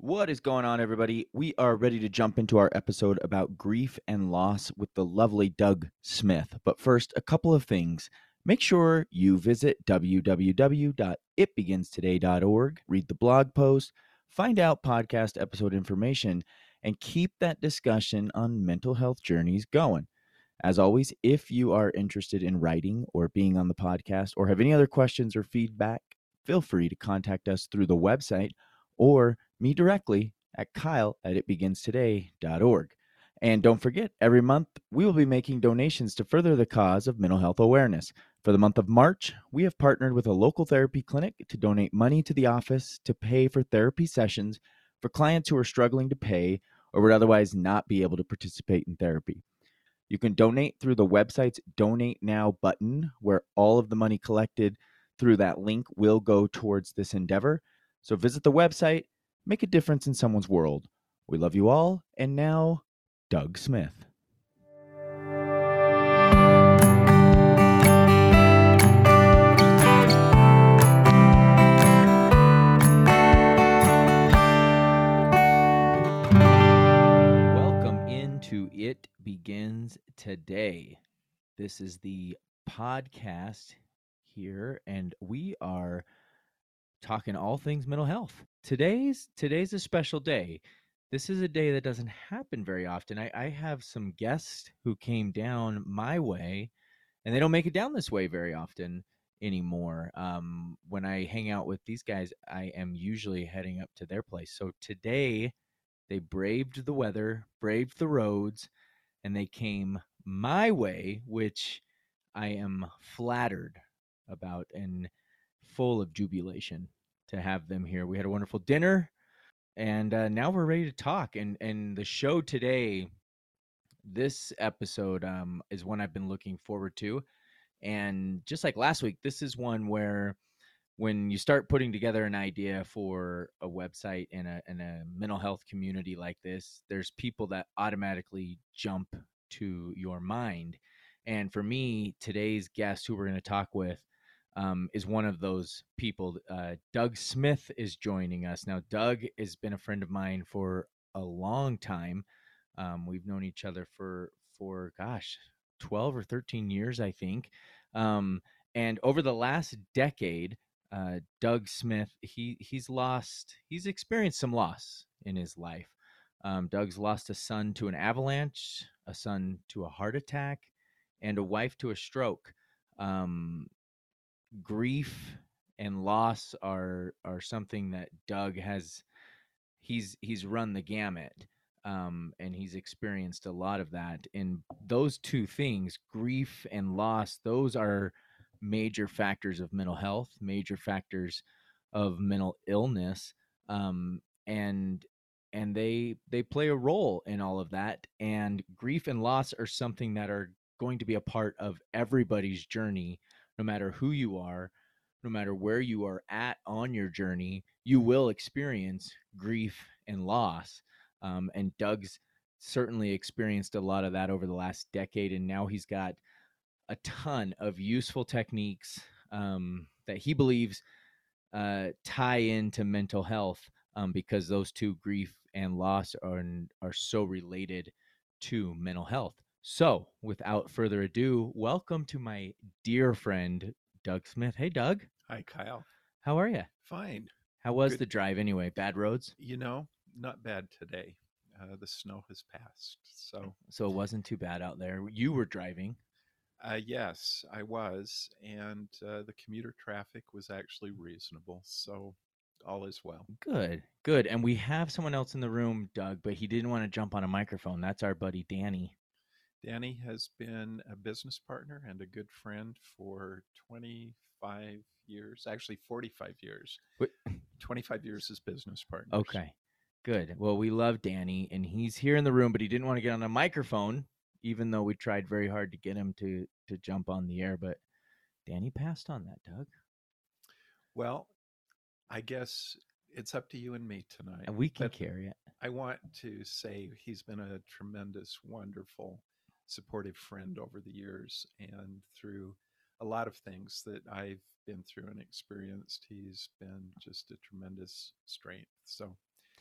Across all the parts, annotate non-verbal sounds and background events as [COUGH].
What is going on, everybody? We are ready to jump into our episode about grief and loss with the lovely Doug Smith. But first, a couple of things. Make sure you visit www.itbeginstoday.org, read the blog post, find out podcast episode information, and keep that discussion on mental health journeys going. As always, if you are interested in writing or being on the podcast or have any other questions or feedback, feel free to contact us through the website or me directly at kyle at itbeginstoday.org. And don't forget, every month we will be making donations to further the cause of mental health awareness. For the month of March, we have partnered with a local therapy clinic to donate money to the office to pay for therapy sessions for clients who are struggling to pay or would otherwise not be able to participate in therapy. You can donate through the website's Donate Now button, where all of the money collected through that link will go towards this endeavor. So visit the website, make a difference in someone's world. We love you all. And now, Doug Smith. Welcome into It Begins Today. This is the podcast here, and we are talking all things mental health. Today's today's a special day. This is a day that doesn't happen very often. I, I have some guests who came down my way, and they don't make it down this way very often anymore. Um, when I hang out with these guys, I am usually heading up to their place. So today, they braved the weather, braved the roads, and they came my way, which I am flattered about and full of jubilation to have them here. We had a wonderful dinner, and uh, now we're ready to talk. And and the show today, this episode, um, is one I've been looking forward to. And just like last week, this is one where when you start putting together an idea for a website in a in a mental health community like this, there's people that automatically jump to your mind. And for me, today's guest, who we're going to talk with, um, is one of those people. Uh, Doug Smith is joining us now. Doug has been a friend of mine for a long time. Um, we've known each other for for gosh, twelve or thirteen years, I think. Um, and over the last decade, uh, Doug Smith he he's lost he's experienced some loss in his life. Um, Doug's lost a son to an avalanche, a son to a heart attack, and a wife to a stroke. Um, grief and loss are are something that Doug has he's he's run the gamut um, and he's experienced a lot of that and those two things grief and loss those are major factors of mental health major factors of mental illness um, and and they they play a role in all of that and grief and loss are something that are going to be a part of everybody's journey no matter who you are, no matter where you are at on your journey, you will experience grief and loss. Um, and Doug's certainly experienced a lot of that over the last decade. And now he's got a ton of useful techniques um, that he believes uh, tie into mental health um, because those two, grief and loss, are, are so related to mental health. So, without further ado, welcome to my dear friend, Doug Smith. Hey, Doug. Hi, Kyle. How are you? Fine. How was Good. the drive anyway? Bad roads? You know, not bad today. Uh, the snow has passed. So, So it wasn't too bad out there. You were driving. uh, yes, I was. And uh, the commuter traffic was actually reasonable. So, all is well. Good, good. And we have someone else in the room, Doug, but he didn't want to jump on a microphone. That's our buddy Danny. Danny has been a business partner and a good friend for 25 years, actually 45 years. Wait. 25 years as business partner. Okay, good. Well, we love Danny, and he's here in the room, but he didn't want to get on a microphone, even though we tried very hard to get him to to jump on the air. But Danny passed on that, Doug. Well, I guess it's up to you and me tonight. And we can But carry it. I want to say he's been a tremendous, wonderful, supportive friend over the years. And through a lot of things that I've been through and experienced, he's been just a tremendous strength. So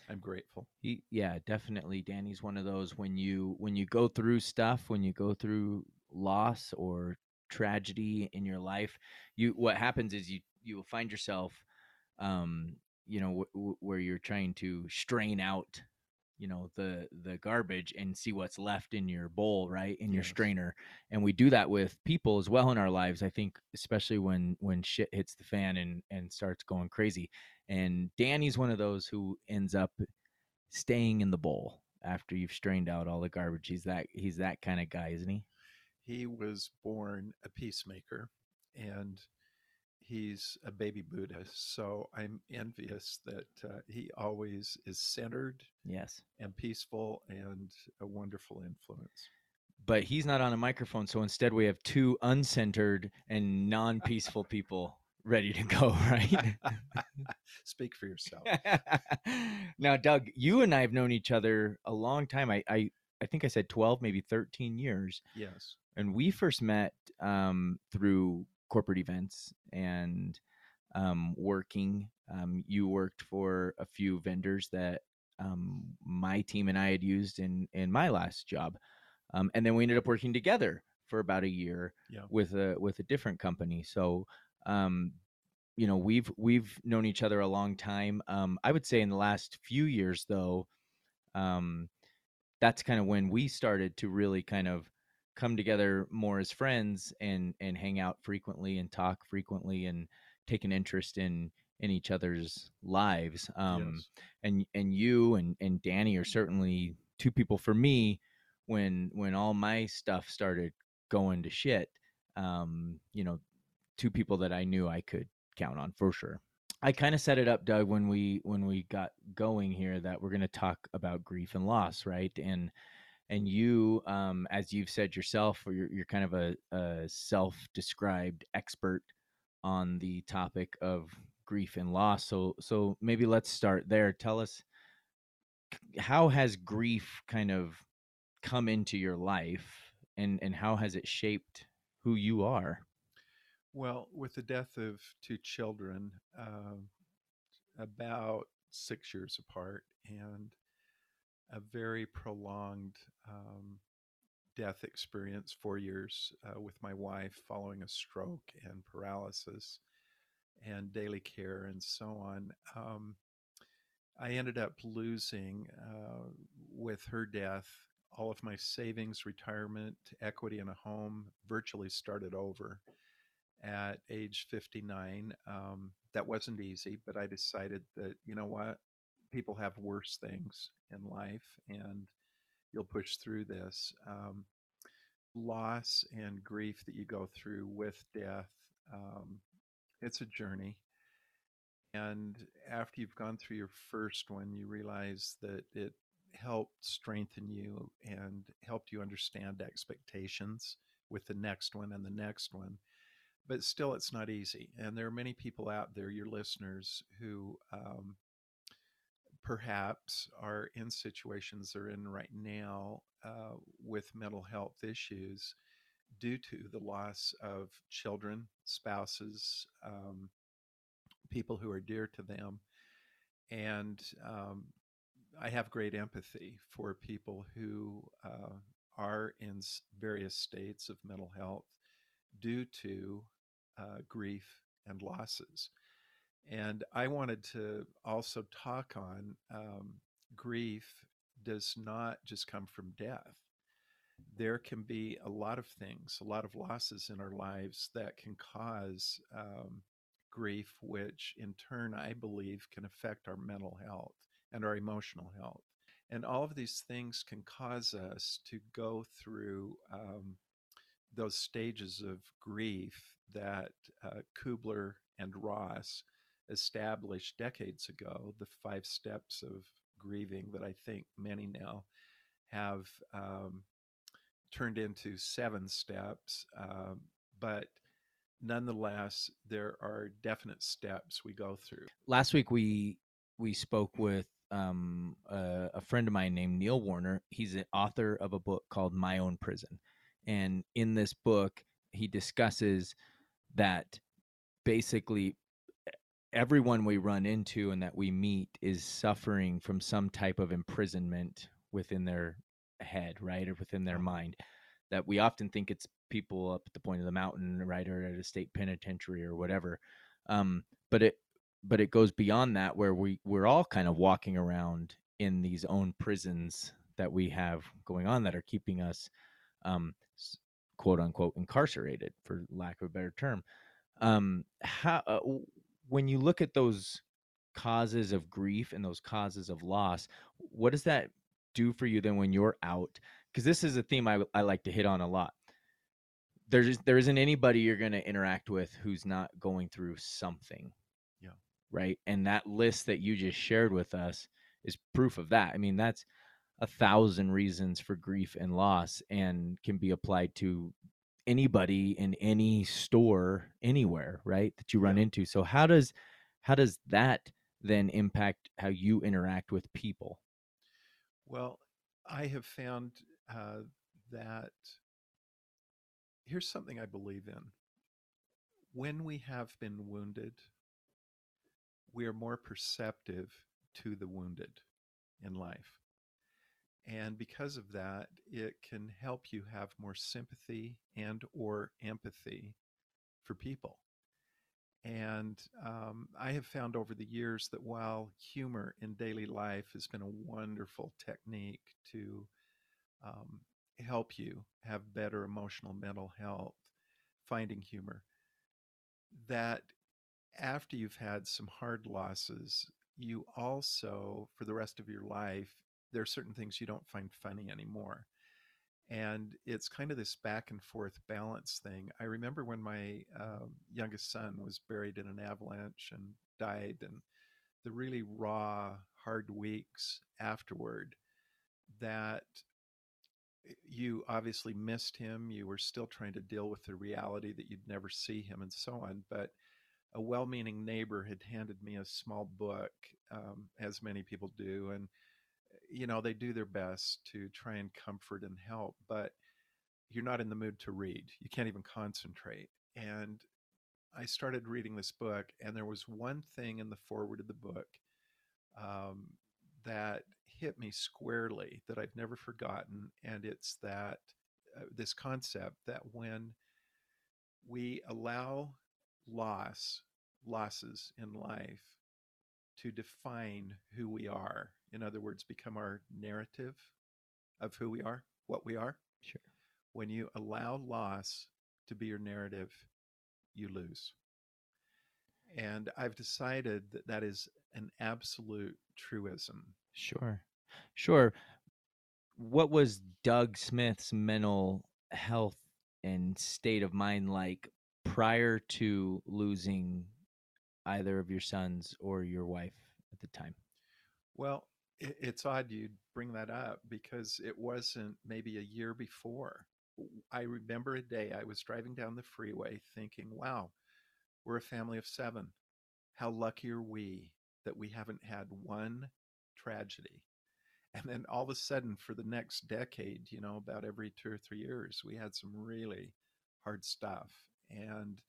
I'm grateful. He, yeah, definitely. Danny's one of those when you when you go through stuff, when you go through loss or tragedy in your life, you what happens is you you will find yourself, um, you know, where you're trying to strain out, you know, the the garbage and see what's left in your bowl, right, in your strainer. And we do that with people as well in our lives. I think, especially when when shit hits the fan and and starts going crazy. And Danny's one of those who ends up staying in the bowl after you've strained out all the garbage. He's that he's that kind of guy, isn't he? He was born a peacemaker and he's a baby Buddhist. So I'm envious that uh, he always is centered Yes. and peaceful and a wonderful influence. But he's not on a microphone, so instead we have two uncentered and non-peaceful people ready to go, [LAUGHS] right? [LAUGHS] Speak for yourself. [LAUGHS] now, Doug, you and I have known each other a long time. I, I, I think I said 12, maybe 13 years. Yes. And we first met um, through corporate events and um, working. Um, you worked for a few vendors that um, my team and I had used in, in my last job. Um, and then we ended up working together for about a year Yeah. with a with a different company. So um, you know we've we've known each other a long time um i would say in the last few years though um that's kind of when we started to really kind of come together more as friends and and hang out frequently and talk frequently and take an interest in in each other's lives um yes. and and you and and danny are certainly two people for me when when all my stuff started going to shit um you know two people that i knew i could count on for sure. I kind of set it up, Doug, when we when we got going here that we're going to talk about grief and loss, right? And and you, um, as you've said yourself, you're you're kind of a, a self-described expert on the topic of grief and loss. So so maybe let's start there. Tell us how has grief kind of come into your life, and and how has it shaped who you are? Well, with the death of two children, uh, about six years apart, and a very prolonged um, death experience, four years uh, with my wife following a stroke and paralysis and daily care and so on. Um, I ended up losing uh, with her death all of my savings, retirement, equity in a home, virtually started over at age 59. Um, that wasn't easy, but I decided that, you know what, people have worse things in life and you'll push through this. Um, loss and grief that you go through with death, um, it's a journey. And after you've gone through your first one, you realize that it helped strengthen you and helped you understand expectations with the next one and the next one but still it's not easy and there are many people out there your listeners who um, perhaps are in situations they're in right now uh, with mental health issues due to the loss of children spouses um, people who are dear to them and um, i have great empathy for people who uh, are in various states of mental health due to uh, grief and losses. And I wanted to also talk on um, grief does not just come from death. There can be a lot of things, a lot of losses in our lives that can cause um, grief, which in turn, I believe, can affect our mental health and our emotional health. And all of these things can cause us to go through um, those stages of grief that uh, Kubler and Ross established decades ago, the five steps of grieving that I think many now have um, turned into seven steps. Um, but nonetheless, there are definite steps we go through. Last week we we spoke with um, a, a friend of mine named Neil Warner. He's an author of a book called My Own Prison, and in this book he discusses that basically everyone we run into and that we meet is suffering from some type of imprisonment within their head, right, or within their mind. That we often think it's people up at the point of the mountain, right, or at a state penitentiary or whatever. Um, but it but it goes beyond that where we we're all kind of walking around in these own prisons that we have going on that are keeping us um, quote unquote incarcerated for lack of a better term um, how uh, when you look at those causes of grief and those causes of loss what does that do for you then when you're out? Because this is a theme I, I like to hit on a lot. There's there isn't anybody you're going to interact with who's not going through something Yeah. right? And that list that you just shared with us is proof of that. I mean that's a thousand reasons for grief and loss and can be applied to anybody in any store anywhere right that you run Yeah. into so how does how does that then impact how you interact with people Well, I have found uh, that here's something I believe in. When we have been wounded, we are more perceptive to the wounded in life. And because of that, it can help you have more sympathy and or empathy for people. And um, I have found over the years that while humor in daily life has been a wonderful technique to um, help you have better emotional mental health, finding humor, that after you've had some hard losses, you also, for the rest of your life, there are certain things you don't find funny anymore and it's kind of this back and forth balance thing. I remember when my um, youngest son was buried in an avalanche and died, and the really raw, hard weeks afterward that eh, you obviously missed him. You were still trying to deal with the reality that you'd never see him and so on. But a well meaning neighbor had handed me a small book, um, as many people do. And you know they do their best to try and comfort and help but you're not in the mood to read you can't even concentrate and i started reading this book and there was one thing in the foreword of the book um, that hit me squarely that i've never forgotten and it's that uh, this concept that when we allow loss losses in life to define who we are in other words, become our narrative of who we are, what we are. Sure. When you allow loss to be your narrative, you lose. And I've decided that that is an absolute truism. Sure. Sure. What was Doug Smith's mental health and state of mind like prior to losing either of your sons or your wife at the time? Well, it's odd you'd bring that up because it wasn't maybe a year before. I remember a day I was driving down the freeway thinking, wow, we're a family of seven. How lucky are we that we haven't had one tragedy? And then all of a sudden, for the next decade, you know, about every two or three years, we had some really hard stuff. And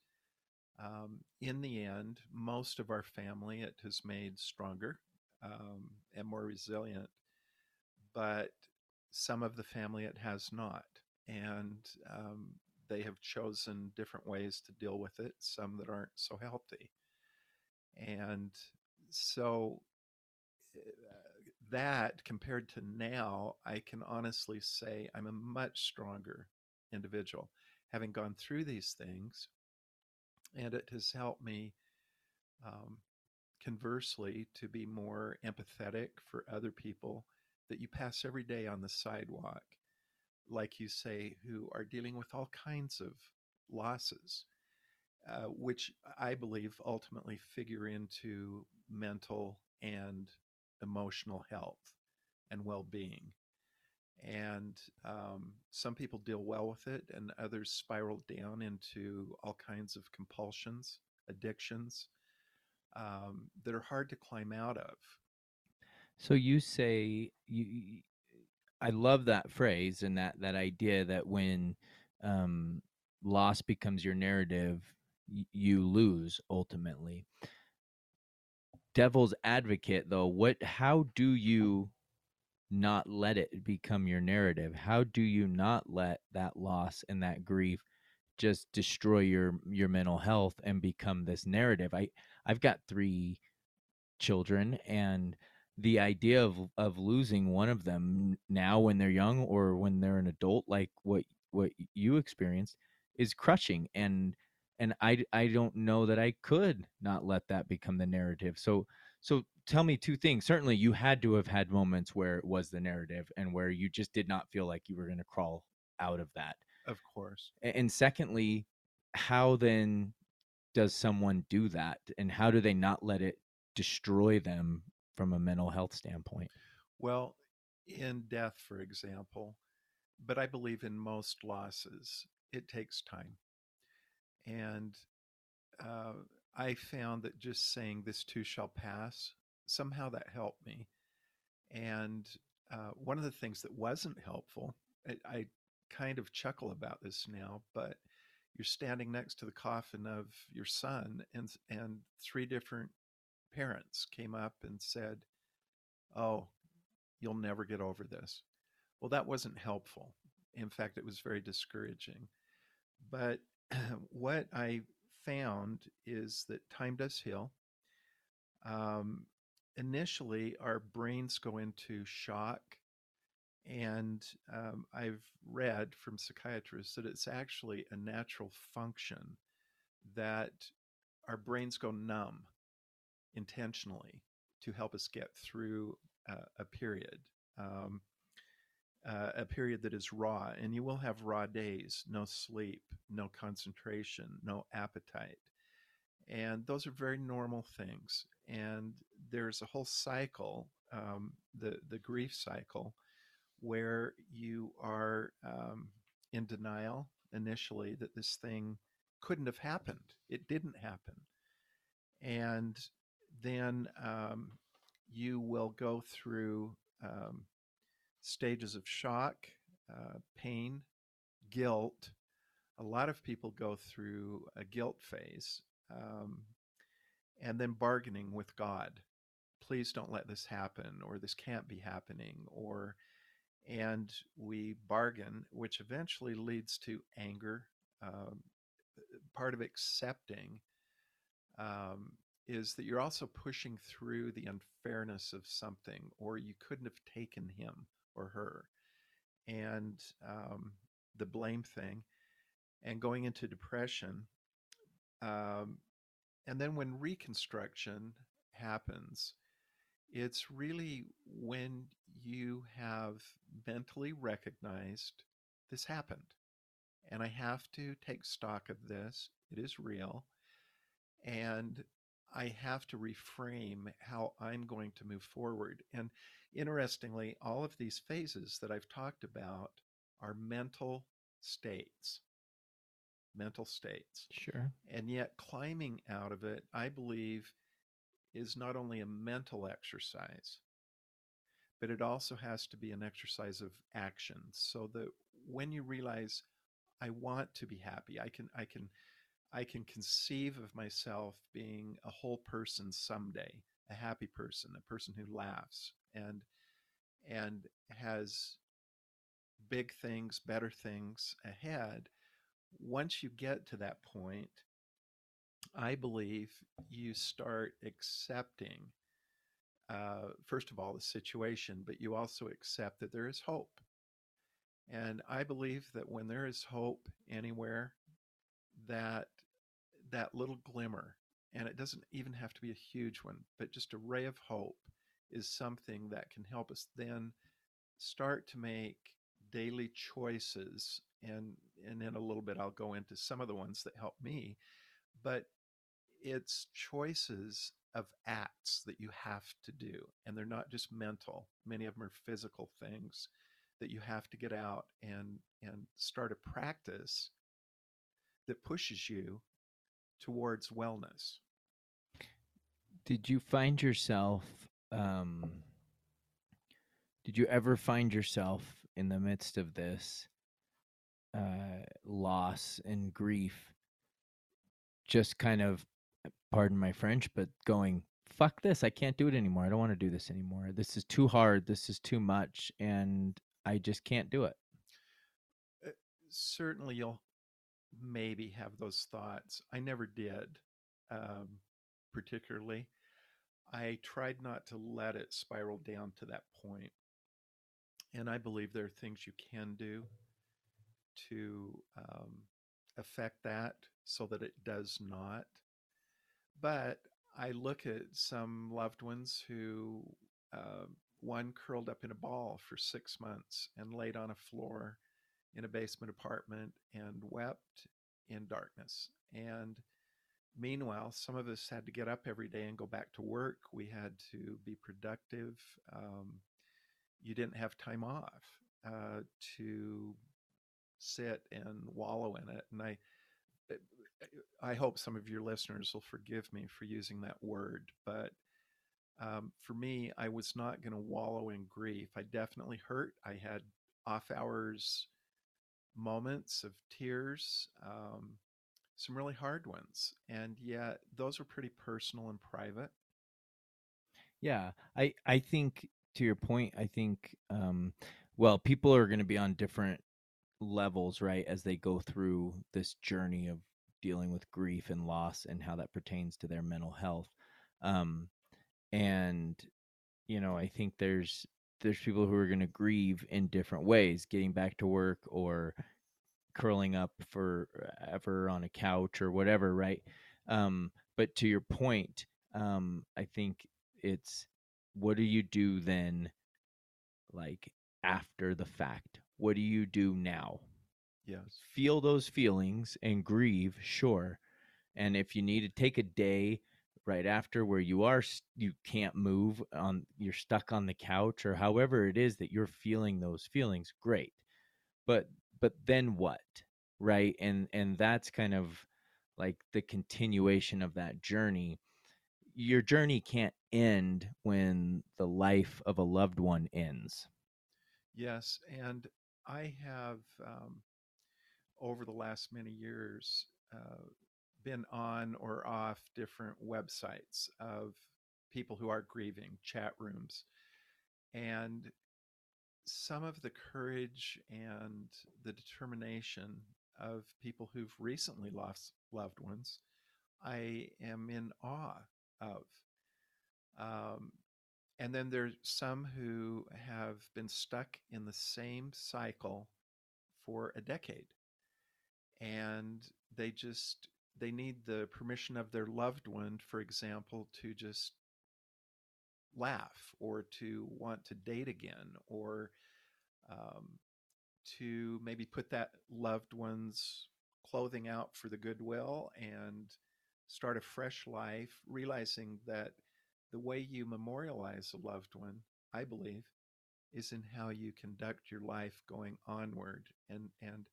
um, in the end, most of our family it has made stronger um, and more resilient. But some of the family it has not. And um, they have chosen different ways to deal with it, some that aren't so healthy. And so uh, that compared to now, I can honestly say I'm a much stronger individual having gone through these things. And it has helped me um, conversely, to be more empathetic for other people that you pass every day on the sidewalk, like you say, who are dealing with all kinds of losses, uh, which I believe ultimately figure into mental and emotional health and well being. And um, some people deal well with it, and others spiral down into all kinds of compulsions, addictions, um, that are hard to climb out of. So you say you, I love that phrase and that that idea that when um, loss becomes your narrative, you lose ultimately. devil's advocate though what how do you not let it become your narrative how do you not let that loss and that grief just destroy your your mental health and become this narrative i i've got 3 children and the idea of of losing one of them now when they're young or when they're an adult like what what you experienced is crushing and and I I don't know that I could not let that become the narrative. So so tell me two things. Certainly you had to have had moments where it was the narrative and where you just did not feel like you were going to crawl out of that. Of course. And secondly, how then does someone do that and how do they not let it destroy them from a mental health standpoint? Well, in death for example, but I believe in most losses, it takes time and uh, I found that just saying this too shall pass, somehow that helped me. And uh, one of the things that wasn't helpful, I, I kind of chuckle about this now, but you're standing next to the coffin of your son, and and three different parents came up and said, "Oh, you'll never get over this." Well, that wasn't helpful. In fact, it was very discouraging. But [CLEARS THROAT] what I found is that time does heal. Um, initially, our brains go into shock. And um, I've read from psychiatrists that it's actually a natural function that our brains go numb intentionally to help us get through uh, a period. Um, uh, a period that is raw, and you will have raw days, no sleep, no concentration, no appetite. And those are very normal things. And there's a whole cycle, um, the, the grief cycle, where you are um, in denial initially that this thing couldn't have happened. It didn't happen. And then um, you will go through um, stages of shock, uh, pain, guilt. A lot of people go through a guilt phase um, and then bargaining with God. Please don't let this happen, or this can't be happening, or and we bargain, which eventually leads to anger. Um, part of accepting um, is that you're also pushing through the unfairness of something, or you couldn't have taken him or her, and um, the blame thing, and going into depression. Um, and then when reconstruction happens, it's really when you have mentally recognized this happened. And I have to take stock of this. It is real. And I have to reframe how I'm going to move forward. And interestingly, all of these phases that I've talked about are mental states. Mental states. Sure. And yet, climbing out of it, I believe, is not only a mental exercise, but it also has to be an exercise of action. So that when you realize, I want to be happy, I can, I can I can conceive of myself being a whole person someday, a happy person, a person who laughs and and has big things, better things ahead. Once you get to that point, I believe you start accepting, uh, first of all, the situation, but you also accept that there is hope. And I believe that when there is hope anywhere, that that little glimmer, and it doesn't even have to be a huge one, but just a ray of hope is something that can help us then start to make daily choices and and in a little bit I'll go into some of the ones that help me but it's choices of acts that you have to do and they're not just mental many of them are physical things that you have to get out and and start a practice that pushes you towards wellness. Did you find yourself um did you ever find yourself in the midst of this uh loss and grief just kind of pardon my french but going fuck this. I can't do it anymore. I don't want to do this anymore. This is too hard. This is too much. And I just can't do it. Uh, certainly, you'll maybe have those thoughts. I never did, um, particularly. I tried not to let it spiral down to that point. And I believe there are things you can do to um, affect that so that it does not. But I look at some loved ones who, uh, one curled up in a ball for six months and laid on a floor in a basement apartment and wept in darkness. And meanwhile, some of us had to get up every day and go back to work. We had to be productive. Um, you didn't have time off uh, to sit and wallow in it. And I, eh, I hope some of your listeners will forgive me for using that word, but um, for me, I was not going to wallow in grief. I definitely hurt. I had off hours moments of tears, um, some really hard ones. And yet, those were pretty personal and private. Yeah, I I think to your point, I think um, well, people are going to be on different levels, right, as they go through this journey of dealing with grief and loss and how that pertains to their mental health. Um, and you know, I think there's there's people who are going to grieve in different ways, getting back to work or curling up forever on a couch or whatever, right? Um, but to your point, um, I think it's what do you do then, like after the fact? What do you do now? Yes. Feel those feelings and grieve, sure. And if you need to take a day right after where you are you can't move on you're stuck on the couch or however it is that you're feeling those feelings great but but then what right and and that's kind of like the continuation of that journey your journey can't end when the life of a loved one ends yes and i have um, over the last many years uh, been on or off different websites of people who are grieving, chat rooms. And some of the courage and the determination of people who've recently lost loved ones, I am in awe of. Um, and then there's some who have been stuck in the same cycle for a decade. And they just they need the permission of their loved one, for example, to just laugh or to want to date again or um, to maybe put that loved one's clothing out for the goodwill and start a fresh life, realizing that the way you memorialize a loved one, I believe, is in how you conduct your life going onward and and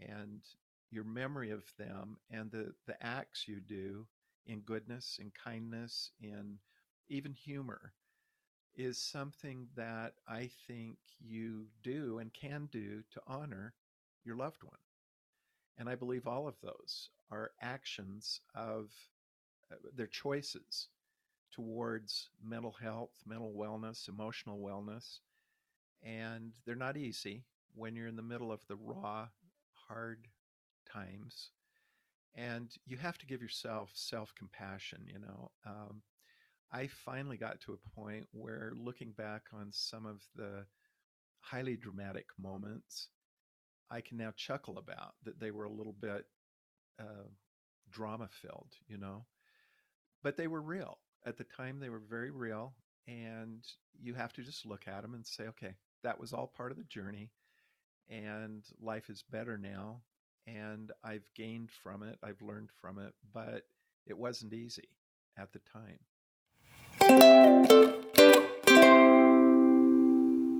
and your memory of them and the, the acts you do in goodness, and kindness, in even humor is something that I think you do and can do to honor your loved one. And I believe all of those are actions of uh, their choices towards mental health, mental wellness, emotional wellness. And they're not easy when you're in the middle of the raw, hard times and you have to give yourself self compassion you know um, i finally got to a point where looking back on some of the highly dramatic moments i can now chuckle about that they were a little bit uh, drama filled you know? But they were real. At the time they were very real and you have to just look at them and say okay that was all part of the journey and life is better now and I've gained from it, I've learned from it, but it wasn't easy at the time.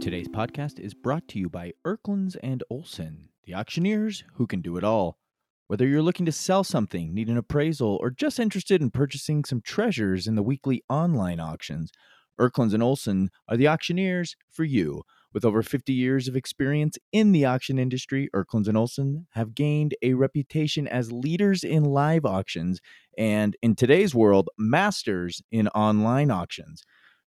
Today's podcast is brought to you by Erklins and Olson, the auctioneers who can do it all. Whether you're looking to sell something, need an appraisal, or just interested in purchasing some treasures in the weekly online auctions, Erklins and Olson are the auctioneers for you. With over 50 years of experience in the auction industry, Erklins and Olson have gained a reputation as leaders in live auctions and, in today's world, masters in online auctions.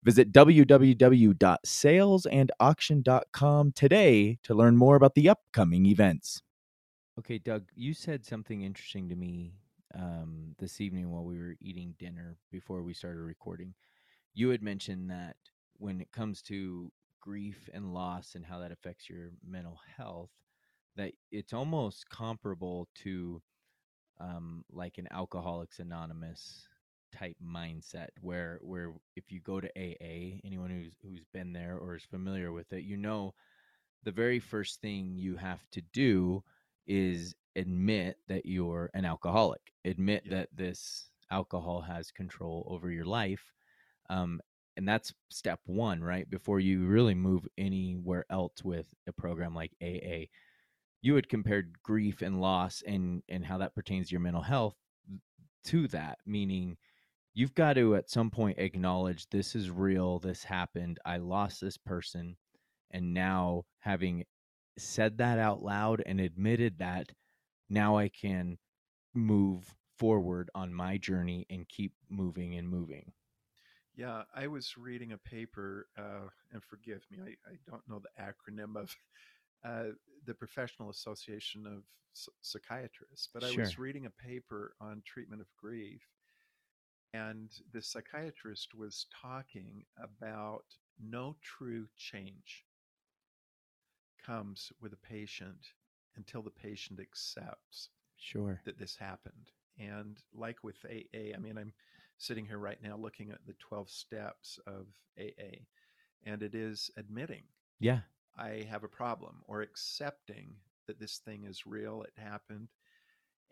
Visit www.salesandauction.com today to learn more about the upcoming events. Okay, Doug, you said something interesting to me um, this evening while we were eating dinner before we started recording. You had mentioned that when it comes to grief and loss and how that affects your mental health, that it's almost comparable to um, like an Alcoholics Anonymous type mindset where where if you go to AA, anyone who's who's been there or is familiar with it, you know the very first thing you have to do is admit that you're an alcoholic. Admit yeah. that this alcohol has control over your life. Um, and that's step one, right? Before you really move anywhere else with a program like AA. You had compared grief and loss and and how that pertains to your mental health to that, meaning you've got to at some point acknowledge this is real, this happened, I lost this person, and now having said that out loud and admitted that now I can move forward on my journey and keep moving and moving. Yeah, I was reading a paper, uh, and forgive me, I, I, don't know the acronym of [LAUGHS] uh, the Professional Association of Psychiatrists, but sure. I was reading a paper on treatment of grief. And the psychiatrist was talking about no true change comes with a patient until the patient accepts sure that this happened and like with aa i mean i'm sitting here right now looking at the 12 steps of aa and it is admitting yeah i have a problem or accepting that this thing is real it happened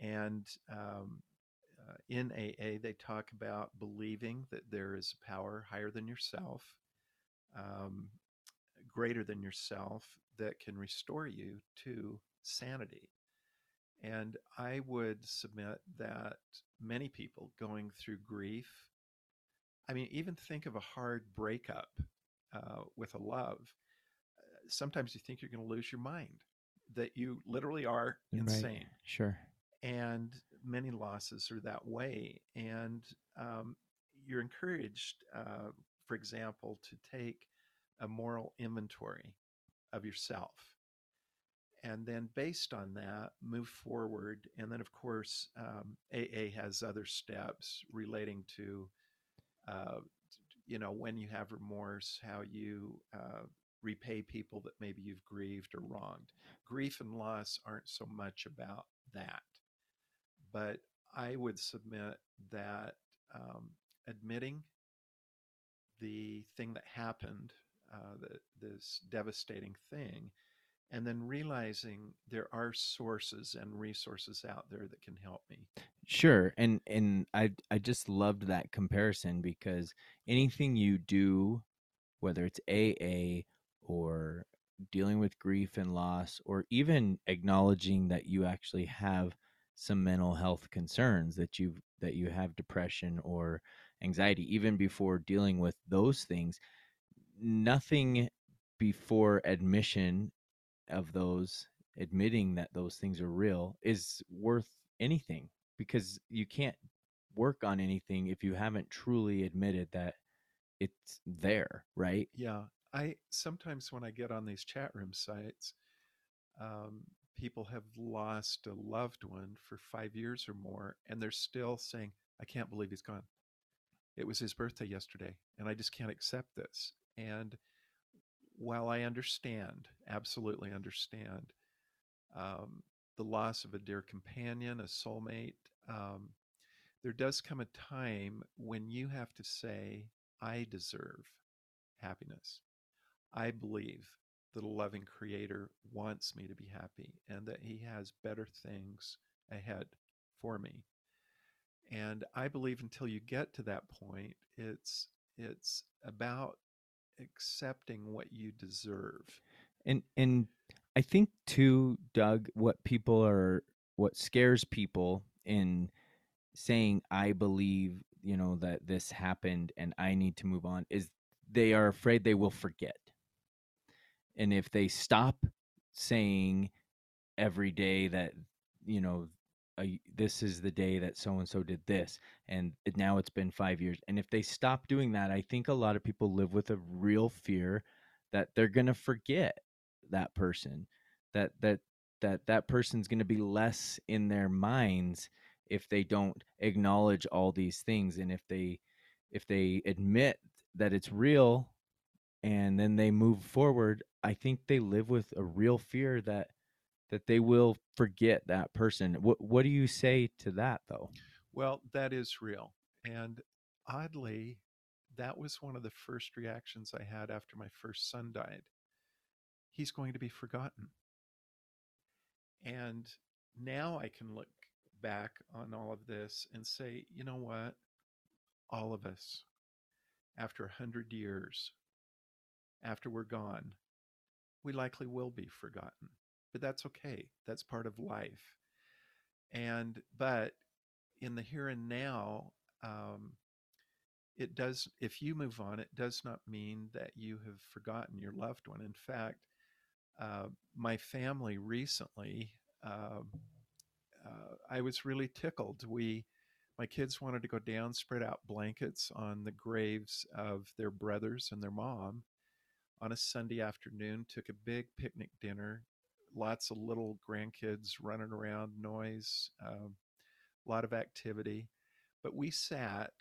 and um, uh, in aa they talk about believing that there is a power higher than yourself um, greater than yourself that can restore you to sanity. And I would submit that many people going through grief, I mean, even think of a hard breakup uh, with a love. Sometimes you think you're going to lose your mind, that you literally are insane. Right. Sure. And many losses are that way. And um, you're encouraged, uh, for example, to take a moral inventory of yourself and then based on that move forward. And then of course um, aa has other steps relating to uh, you know when you have remorse how you uh, repay people that maybe you've grieved or wronged. Grief and loss aren't so much about that. But i would submit that um, admitting the thing that happened uh, the, this devastating thing and then realizing there are sources and resources out there that can help me. Sure and and i i just loved that comparison because anything you do whether it's aa or dealing with grief and loss or even acknowledging that you actually have some mental health concerns that you that you have depression or anxiety even before dealing with those things nothing before admission of those admitting that those things are real is worth anything because you can't work on anything if you haven't truly admitted that it's there right? Yeah i sometimes when i get on these chat room sites um, people have lost a loved one for five years or more and they're still saying i can't believe he's gone. It was his birthday yesterday and i just can't accept this. And while I understand, absolutely understand, um, the loss of a dear companion, a soulmate, um, there does come a time when you have to say, I deserve happiness. I believe that a loving creator wants me to be happy and that he has better things ahead for me. And I believe until you get to that point, it's it's about accepting what you deserve. And and I think too, Doug, what people are what scares people in saying I believe, you know, that this happened and I need to move on is they are afraid they will forget. and if they stop saying every day that you know uh, this is the day that so and so did this and now it's been 5 years and if they stop doing that i think a lot of people live with a real fear that they're going to forget that person that that that that person's going to be less in their minds if they don't acknowledge all these things and if they if they admit that it's real and then they move forward i think they live with a real fear that that they will forget that person what what do you say to that though Well, that is real. And oddly, that was one of the first reactions I had after my first son died. He's going to be forgotten. And now I can look back on all of this and say, you know what? All of us, after a hundred years, after we're gone, we likely will be forgotten. But that's okay. That's part of life. And, but in the here and now, um, it does, if you move on, it does not mean that you have forgotten your loved one. In fact, uh, my family recently, uh, uh, I was really tickled. We, my kids wanted to go down, spread out blankets on the graves of their brothers and their mom on a Sunday afternoon, took a big picnic dinner, lots of little grandkids running around, noise, um, a lot of activity. But we sat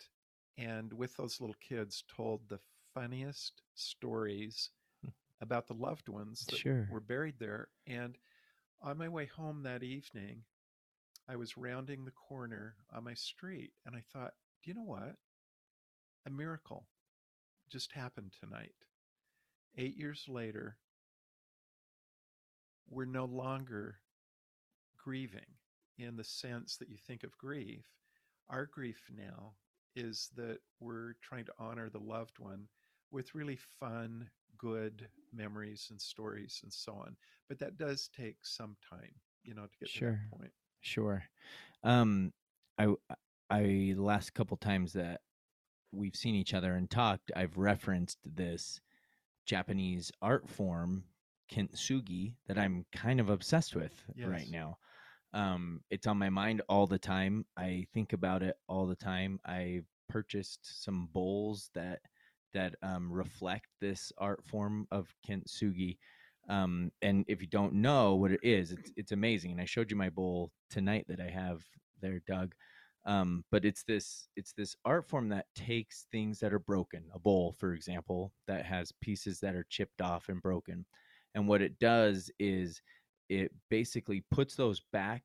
and with those little kids told the funniest stories Hmm. about the loved ones that sure were buried there. And on my way home that evening, I was rounding the corner on my street and I thought, do you know what? A miracle just happened tonight. Eight years later, we're no longer grieving in the sense that you think of grief. Our grief now is that we're trying to honor the loved one with really fun, good memories and stories and so on. But that does take some time, you know, to get to sure that point. sure um i i last couple times that we've seen each other and talked i've referenced this japanese art form kintsugi that i'm kind of obsessed with right now. Um it's on my mind all the time. I think about it all the time. I purchased some bowls that that um, reflect this art form of kintsugi. Um, and if you don't know what it is it's it's amazing and i showed you my bowl tonight that i have there doug. Um, but it's this it's this art form that takes things that are broken a bowl for example that has pieces that are chipped off and broken and what it does is it basically puts those back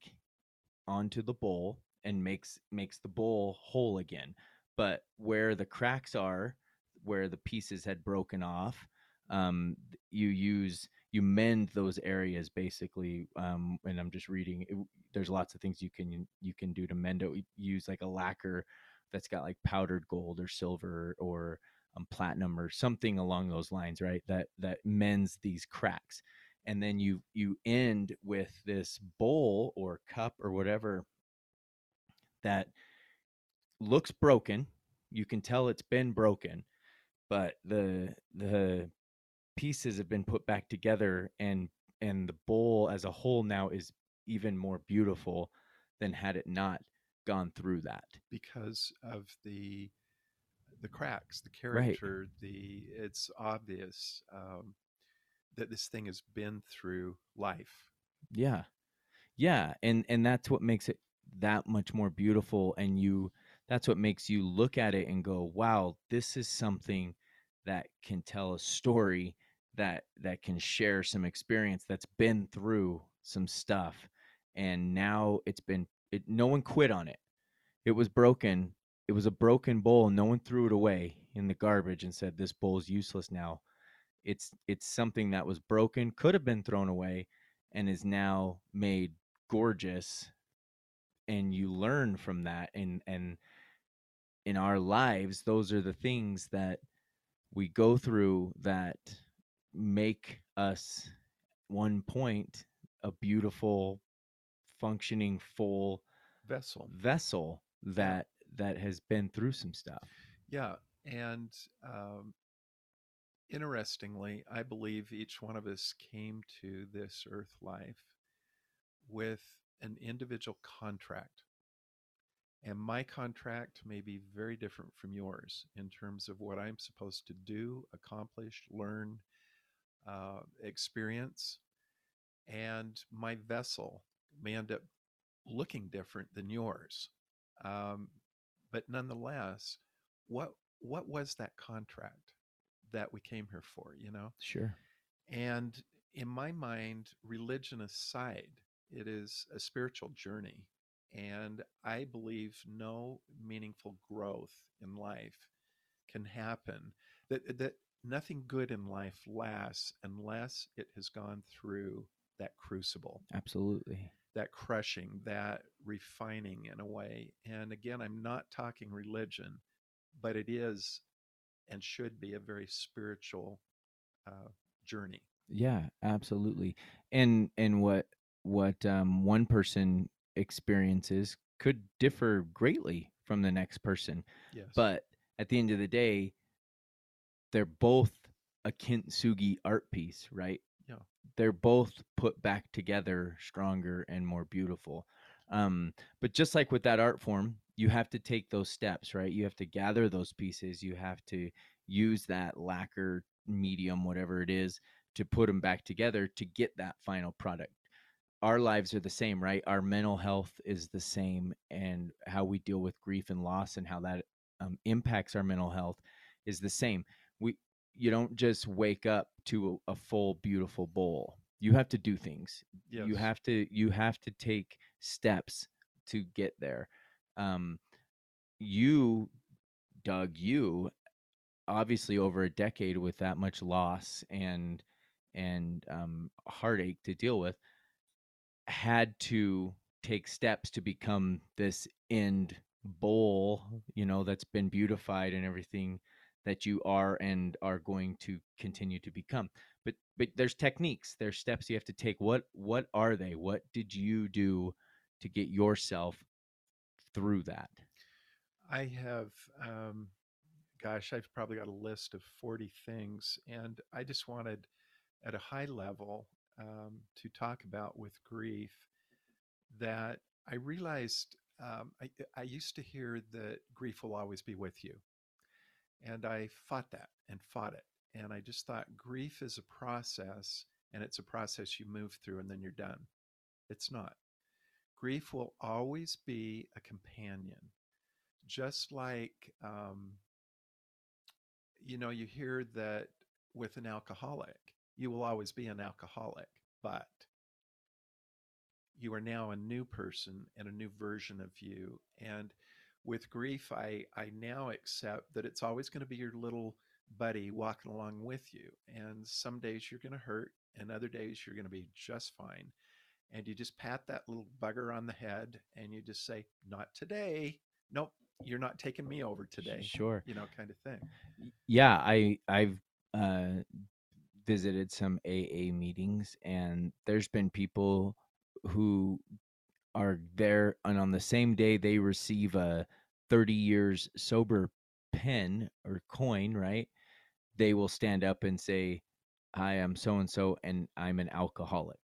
onto the bowl and makes makes the bowl whole again. But where the cracks are where the pieces had broken off um, you use you mend those areas basically um, and i'm just reading it, there's lots of things you can you can do to mend it. Use like a lacquer that's got like powdered gold or silver or um, platinum or something along those lines right that that mends these cracks. And then you you end with this bowl or cup or whatever that looks broken. You can tell it's been broken but the the pieces have been put back together and and the bowl as a whole now is even more beautiful than had it not gone through that. Because of the the cracks, the right. character, the it's obvious um, that this thing has been through life. yeah. Yeah and and that's what makes it that much more beautiful and you that's what makes you look at it and go wow this is something that can tell a story that that can share some experience that's been through some stuff. And now it's been it, no one quit on it. It was broken it was a broken bowl no one threw it away in the garbage and said this bowl's useless now it's it's something that was broken could have been thrown away and is now made gorgeous and you learn from that and and in our lives those are the things that we go through that make us one point a beautiful functioning full Vessel. vessel that that has been through some stuff Yeah. And um, interestingly, I believe each one of us came to this earth life with an individual contract. And my contract may be very different from yours in terms of what I'm supposed to do, accomplish, learn, uh, experience. And my vessel may end up looking different than yours. Um, but nonetheless, what what was that contract that we came here for? You know, Sure. and in my mind, religion aside, it is a spiritual journey. And I believe no meaningful growth in life can happen, that, that nothing good in life lasts unless it has gone through that crucible, Absolutely. That crushing, that refining in a way. And again, I'm not talking religion, but it is and should be a very spiritual uh, journey. Yeah, absolutely. And and what what um, one person experiences could differ greatly from the next person. Yes. But at the end of the day, they're both a kintsugi art piece, right? They're both put back together stronger and more beautiful. Um, but just like with that art form, you have to take those steps, right? You have to gather those pieces. You have to use that lacquer medium, whatever it is, to put them back together to get that final product. Our lives are the same, right? Our mental health is the same, and how we deal with grief and loss and how that um, impacts our mental health is the same. We you don't just wake up to a, a full beautiful bowl. You have to do things. yes. You have to you have to take steps to get there. Um, you, Doug, you obviously over a decade with that much loss and and um, heartache to deal with, had to take steps to become this end bowl, you know, that's been beautified and everything that you are and are going to continue to become. But but there's techniques, there's steps you have to take. What what are they? What did you do to get yourself through that? I have, um, gosh, I've probably got a list of 40 things. And I just wanted, at a high level, um, to talk about with grief that I realized um, I, I used to hear that grief will always be with you. And I fought that and fought it. And I just thought grief is a process and it's a process you move through and then you're done. It's not. Grief will always be a companion just like um, you know you hear that with an alcoholic you will always be an alcoholic but you are now a new person and a new version of you and with grief i i now accept that it's always going to be your little buddy walking along with you and some days you're going to hurt and other days you're going to be just fine and you just pat that little bugger on the head and you just say not today nope you're not taking me over today Sure. you know kind of thing Yeah, I I've uh, visited some AA meetings, and there's been people who are there, and on the same day they receive a 30 years sober pen or coin, right? They will stand up and say, "I am so and so, and I'm an alcoholic."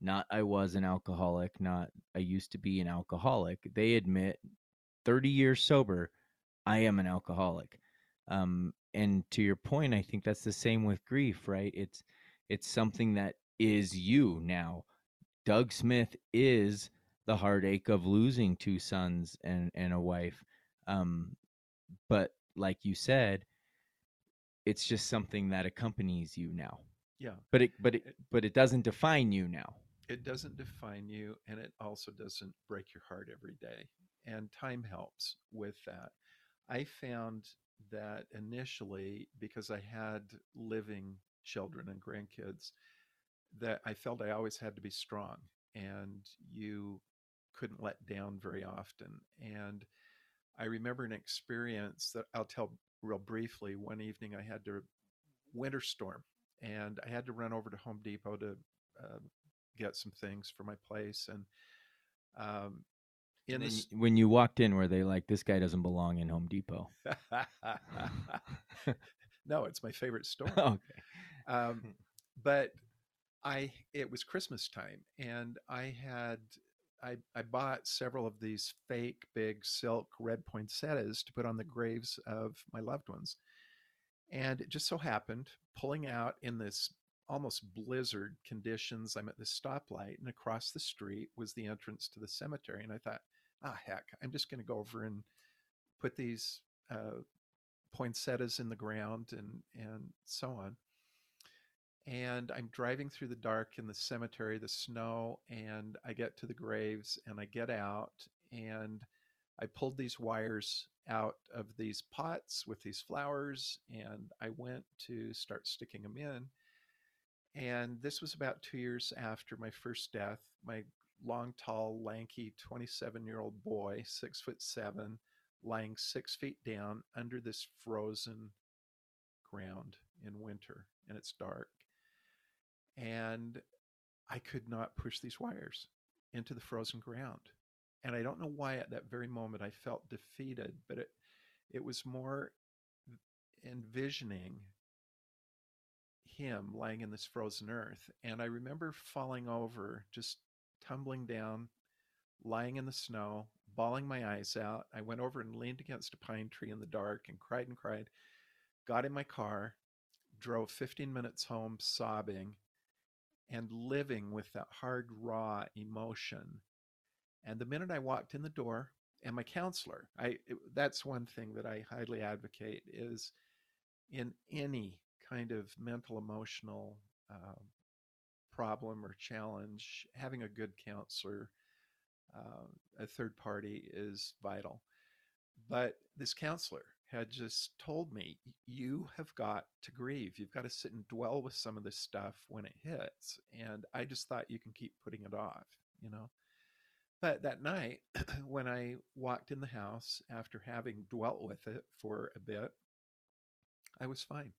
Not I was an alcoholic, not I used to be an alcoholic. They admit 30 years sober, I am an alcoholic. Um, and to your point, I think that's the same with grief, right? It's it's something that is you now. Doug Smith is the heartache of losing two sons and and a wife. Um, but like you said, it's just something that accompanies you now. yeah But it but it It- but it doesn't define you now. it doesn't define you and it also doesn't break your heart every day and time helps with that i found that initially because i had living children and grandkids that i felt i always had to be strong and you couldn't let down very often and i remember an experience that i'll tell real briefly one evening i had to winter storm and i had to run over to home depot to uh, get some things for my place and um in And this when you walked in, were they like, "This guy doesn't belong in Home Depot"? [LAUGHS] no, it's my favorite [LAUGHS] store. okay. Um, [LAUGHS] but I it was Christmas time, and I had I I bought several of these fake big silk red poinsettias to put on the graves of my loved ones, and it just so happened pulling out in this almost blizzard conditions. I'm at this stoplight, and across the street was the entrance to the cemetery, and I thought, ah, heck, I'm just going to go over and put these uh, poinsettias in the ground and and so on and I'm driving through the dark in the cemetery, the snow, and I get to the graves and I get out and I pulled these wires out of these pots with these flowers and I went to start sticking them in. And this was about two years after my first death. My long, tall, lanky 27 year old boy, six foot seven, lying six feet down under this frozen ground in winter and it's dark and I could not push these wires into the frozen ground. And I don't know why at that very moment I felt defeated, but it it was more envisioning him lying in this frozen earth. And I remember falling over, just tumbling down, lying in the snow, bawling my eyes out. I went over and leaned against a pine tree in the dark and cried and cried. Got in my car, drove 15 minutes home sobbing, and living with that hard, raw emotion. And the minute I walked in the door, and my counselor, I it, that's one thing that I highly advocate is in any kind of mental emotional uh, problem or challenge, having a good counselor, uh, a third party is vital. But this counselor had just told me, you have got to grieve. You've got to sit and dwell with some of this stuff when it hits. And I just thought you can keep putting it off, you know? But that night, [CLEARS THROAT] when I walked in the house after having dwelt with it for a bit, I was fine.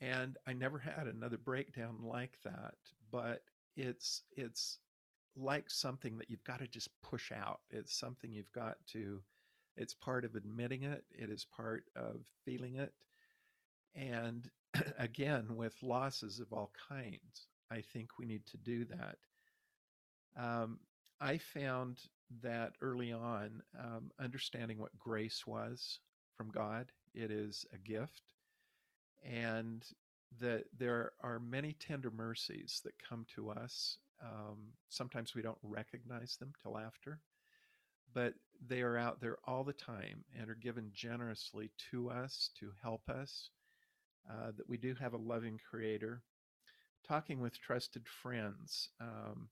And I never had another breakdown like that. But it's, it's, like something that you've got to just push out. It's something you've got to it's part of admitting it, it is part of feeling it. And [CLEARS THROAT] again, with losses of all kinds, I think we need to do that. Um, I found that early on, um, understanding what grace was from God, it is a gift, and that there are many tender mercies that come to us. Um, sometimes we don't recognize them till after but they are out there all the time and are given generously to us to help us. Uh, that we do have a loving creator. Talking with trusted friends, um,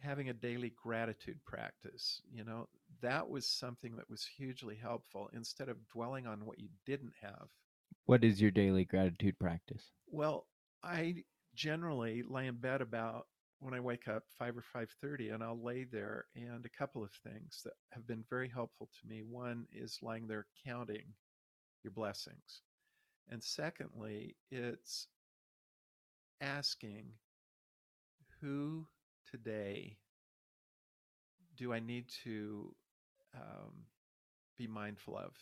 having a daily gratitude practice, you know, that was something that was hugely helpful instead of dwelling on what you didn't have. What is your daily gratitude practice? Well, I generally lay in bed about when I wake up, five or five thirty, and I'll lay there. And a couple of things that have been very helpful to me. One is lying there counting your blessings, and secondly, it's asking who today do I need to um, be mindful of?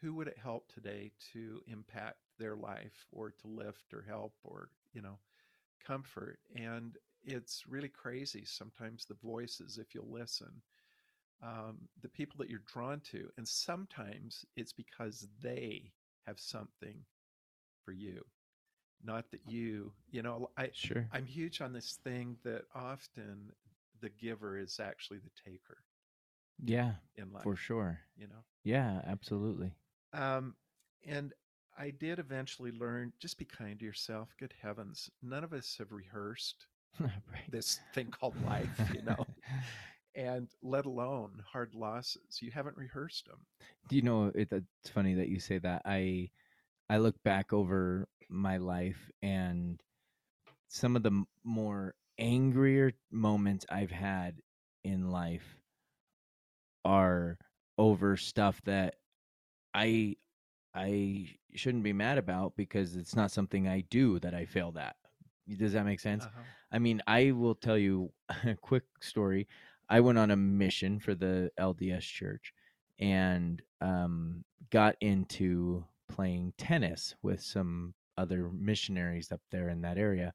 Who would it help today to impact their life or to lift or help or, you know, comfort? And it's really crazy sometimes the voices if you'll listen um, the people that you're drawn to and sometimes it's because they have something for you not that you you know i sure. I'm huge on this thing that often the giver is actually the taker yeah in life for sure. you know? Yeah absolutely. Um and i did eventually learn just be kind to yourself good heavens none of us have rehearsed [LAUGHS] right. this thing called life, you know, [LAUGHS] and let alone hard losses. You haven't rehearsed them. Do you know? It, it's funny that you say that. I I look back over my life and some of the more angrier moments I've had in life are over stuff that I I shouldn't be mad about because it's not something I do that I failed at. Does that make sense? Uh-huh. I mean, I will tell you a [LAUGHS] quick story. I went on a mission for the LDS church and um, got into playing tennis with some other missionaries up there in that area.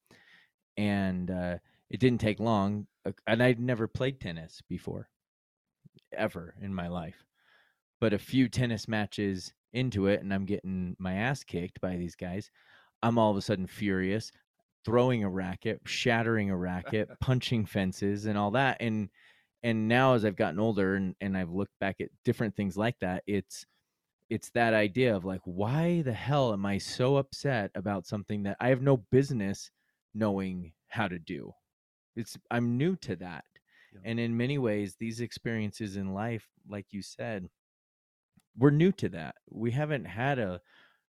And uh, it didn't take long. uh, And I'd never played tennis before, ever in my life. But a few tennis matches into it, and I'm getting my ass kicked by these guys. I'm all of a sudden furious, throwing a racket, shattering a racket, [LAUGHS] punching fences, and all that. And and now as I've gotten older and, and I've looked back at different things like that, it's it's that idea of like, why the hell am I so upset about something that I have no business knowing how to do? It's I'm new to that. Yeah. And in many ways, these experiences in life, like you said, we're new to that. We haven't had a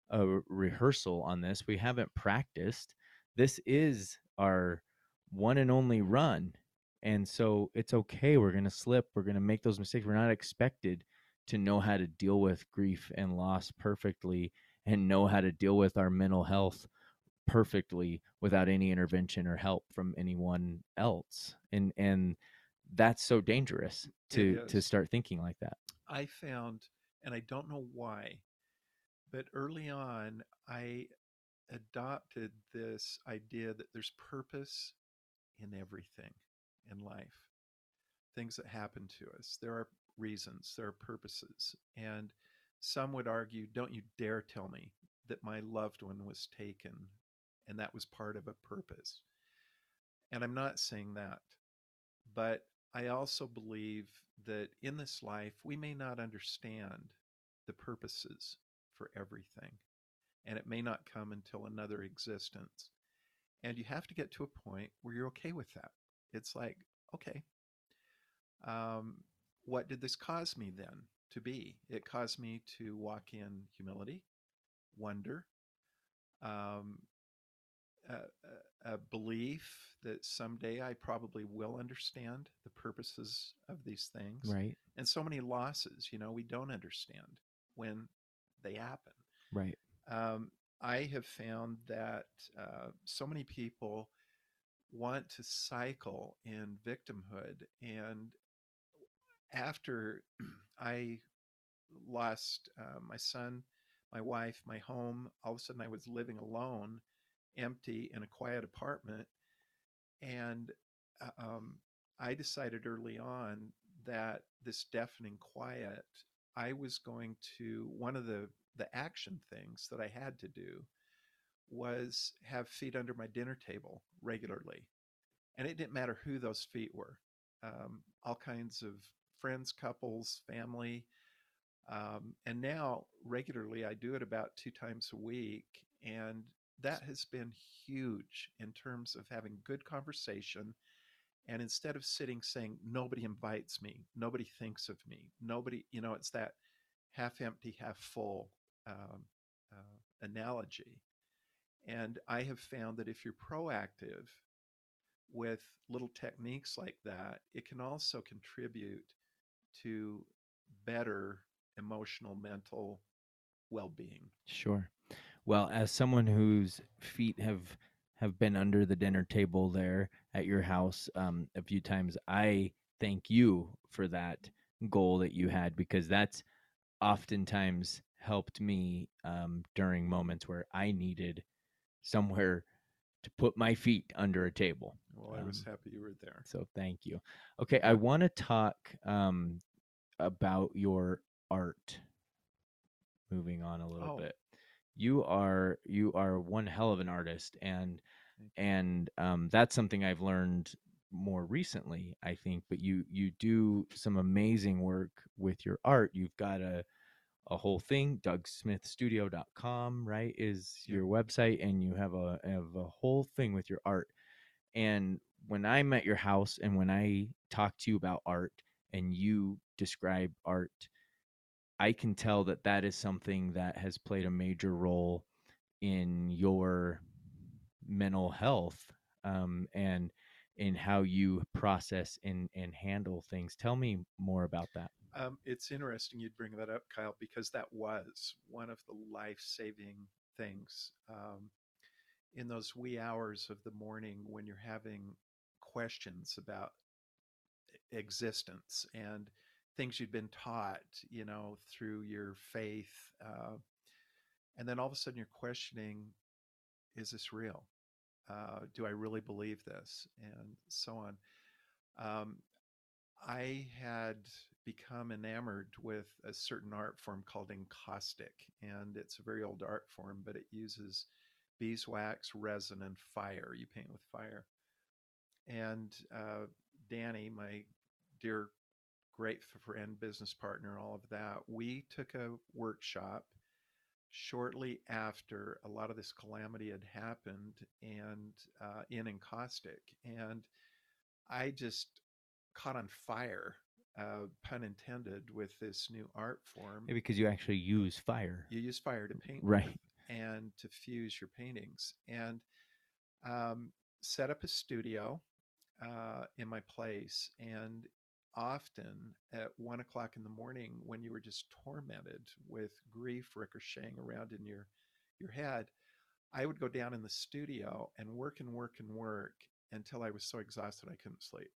a rehearsal on this. We haven't practiced. This is our one and only run. And so it's okay. We're going to slip. We're going to make those mistakes. We're not expected to know how to deal with grief and loss perfectly and know how to deal with our mental health perfectly without any intervention or help from anyone else. And and that's so dangerous to to start thinking like that. I found, and I don't know why, but early on, I adopted this idea that there's purpose in everything in life. Things that happen to us, there are reasons, there are purposes. And some would argue, don't you dare tell me that my loved one was taken and that was part of a purpose. And I'm not saying that, but I also believe that in this life, we may not understand the purposes for everything, and it may not come until another existence. And you have to get to a point where you're okay with that. It's like, okay, um, what did this cause me then to be? It caused me to walk in humility, wonder, um, a, a, a belief that someday I probably will understand the purposes of these things. Right. And so many losses, you know, we don't understand when they happen. Right. Um, I have found that uh, so many people want to cycle in victimhood. And after [CLEARS THROAT] I lost uh, my son, my wife, my home, all of a sudden I was living alone, empty in a quiet apartment. And uh, um, I decided early on that this deafening quiet, I was going to, one of the, the action things that I had to do was have feet under my dinner table regularly. And it didn't matter who those feet were um, all kinds of friends, couples, family. Um, and now regularly I do it about two times a week. And that has been huge in terms of having good conversation. And instead of sitting saying, nobody invites me, nobody thinks of me, nobody, you know, it's that half empty, half full um, uh, analogy. And I have found that if you're proactive with little techniques like that, it can also contribute to better emotional, mental well being. Sure. Well, as someone whose feet have have been under the dinner table there at your house um, a few times, I thank you for that goal that you had because that's oftentimes helped me um, during moments where I needed somewhere to put my feet under a table. Well, I was Um, happy you were there. So thank you. Okay, I want to talk um, about your art. Moving on a little Oh. bit, you are you are one hell of an artist, and and um, that's something I've learned more recently, I think. But you you do some amazing work with your art. You've got a a whole thing, DougSmithStudio.com, right? Is your website, and you have a have a whole thing with your art. And when I'm at your house and when I talk to you about art and you describe art, I can tell that that is something that has played a major role in your mental health um, and in how you process and, and handle things. Tell me more about that. Um, it's interesting you'd bring that up, Kyle, because that was one of the life saving things. Um, in those wee hours of the morning when you're having questions about existence and things you'd been taught, you know, through your faith, uh, and then all of a sudden you're questioning is this real uh, do i really believe this and so on um, i had become enamored with a certain art form called encaustic and it's a very old art form but it uses beeswax resin and fire. You paint with fire. And uh, danny my dear great friend business partner all of that we took a workshop shortly after a lot of this calamity had happened and uh, in encaustic and i just caught on fire uh, pun intended with this new art form Maybe because you actually use fire. you use fire to paint Right. and to fuse your paintings and um, set up a studio uh, in my place and often at one o'clock in the morning when you were just tormented with grief ricocheting around in your your head i would go down in the studio and work and work and work until i was so exhausted i couldn't sleep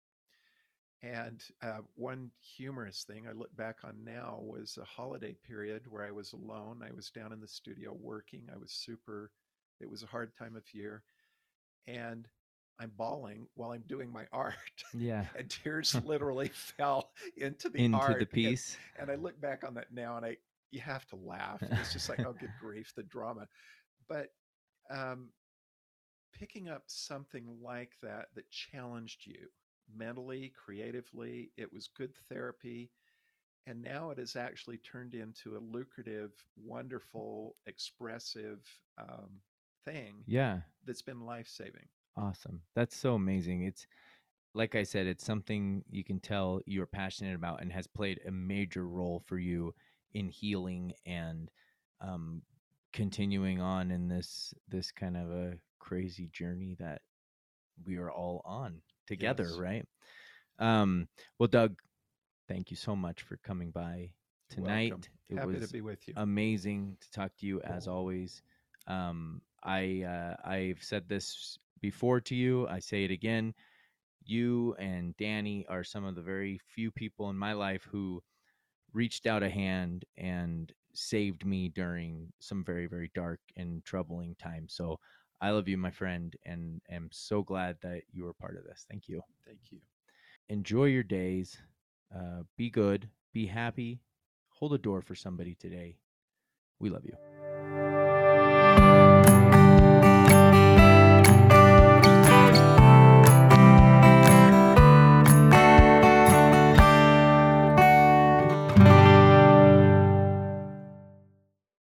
and uh, one humorous thing I look back on now was a holiday period where I was alone. I was down in the studio working. I was super, it was a hard time of year. And I'm bawling while I'm doing my [LAUGHS] art. Yeah. and tears [LAUGHS] literally fell into the Into art. the and- piece. and I look back on that now and I you have to laugh. It's just like, oh good [LAUGHS] grief, the drama. But um picking up something like that that challenged you mentally, creatively, it was good therapy. And now it has actually turned into a lucrative, wonderful, expressive um, thing Yeah. that's been life saving. Awesome. That's so amazing. It's like I said, it's something you can tell you're passionate about and has played a major role for you in healing and um, continuing on in this this kind of a crazy journey that we are all on together, Yes. right? Um, well, Doug, thank you so much for coming by tonight. welcome. It Happy was to be with you. amazing to talk to you as always. Um, I uh, I've said this before to you. I say it again. You and Danny are some of the very few people in my life who reached out a hand and saved me during some very very dark and troubling times. So I love you, my friend, and am so glad that you were part of this. Thank you. Thank you. Enjoy your days. Uh, be good. Be happy. Hold a door for somebody today. We love you.